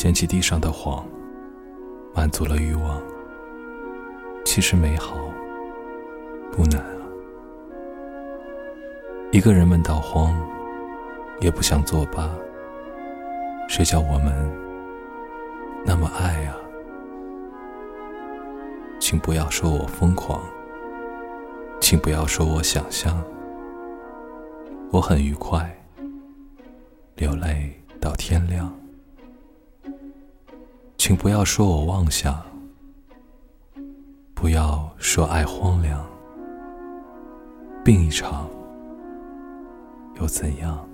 捡起地上的黄，满足了欲望。其实美好不难啊。一个人闷到慌，也不想作罢。谁叫我们那么爱啊？请不要说我疯狂，请不要说我想象，我很愉快，流泪到天亮。请不要说我妄想，不要说爱荒凉，病一场又怎样？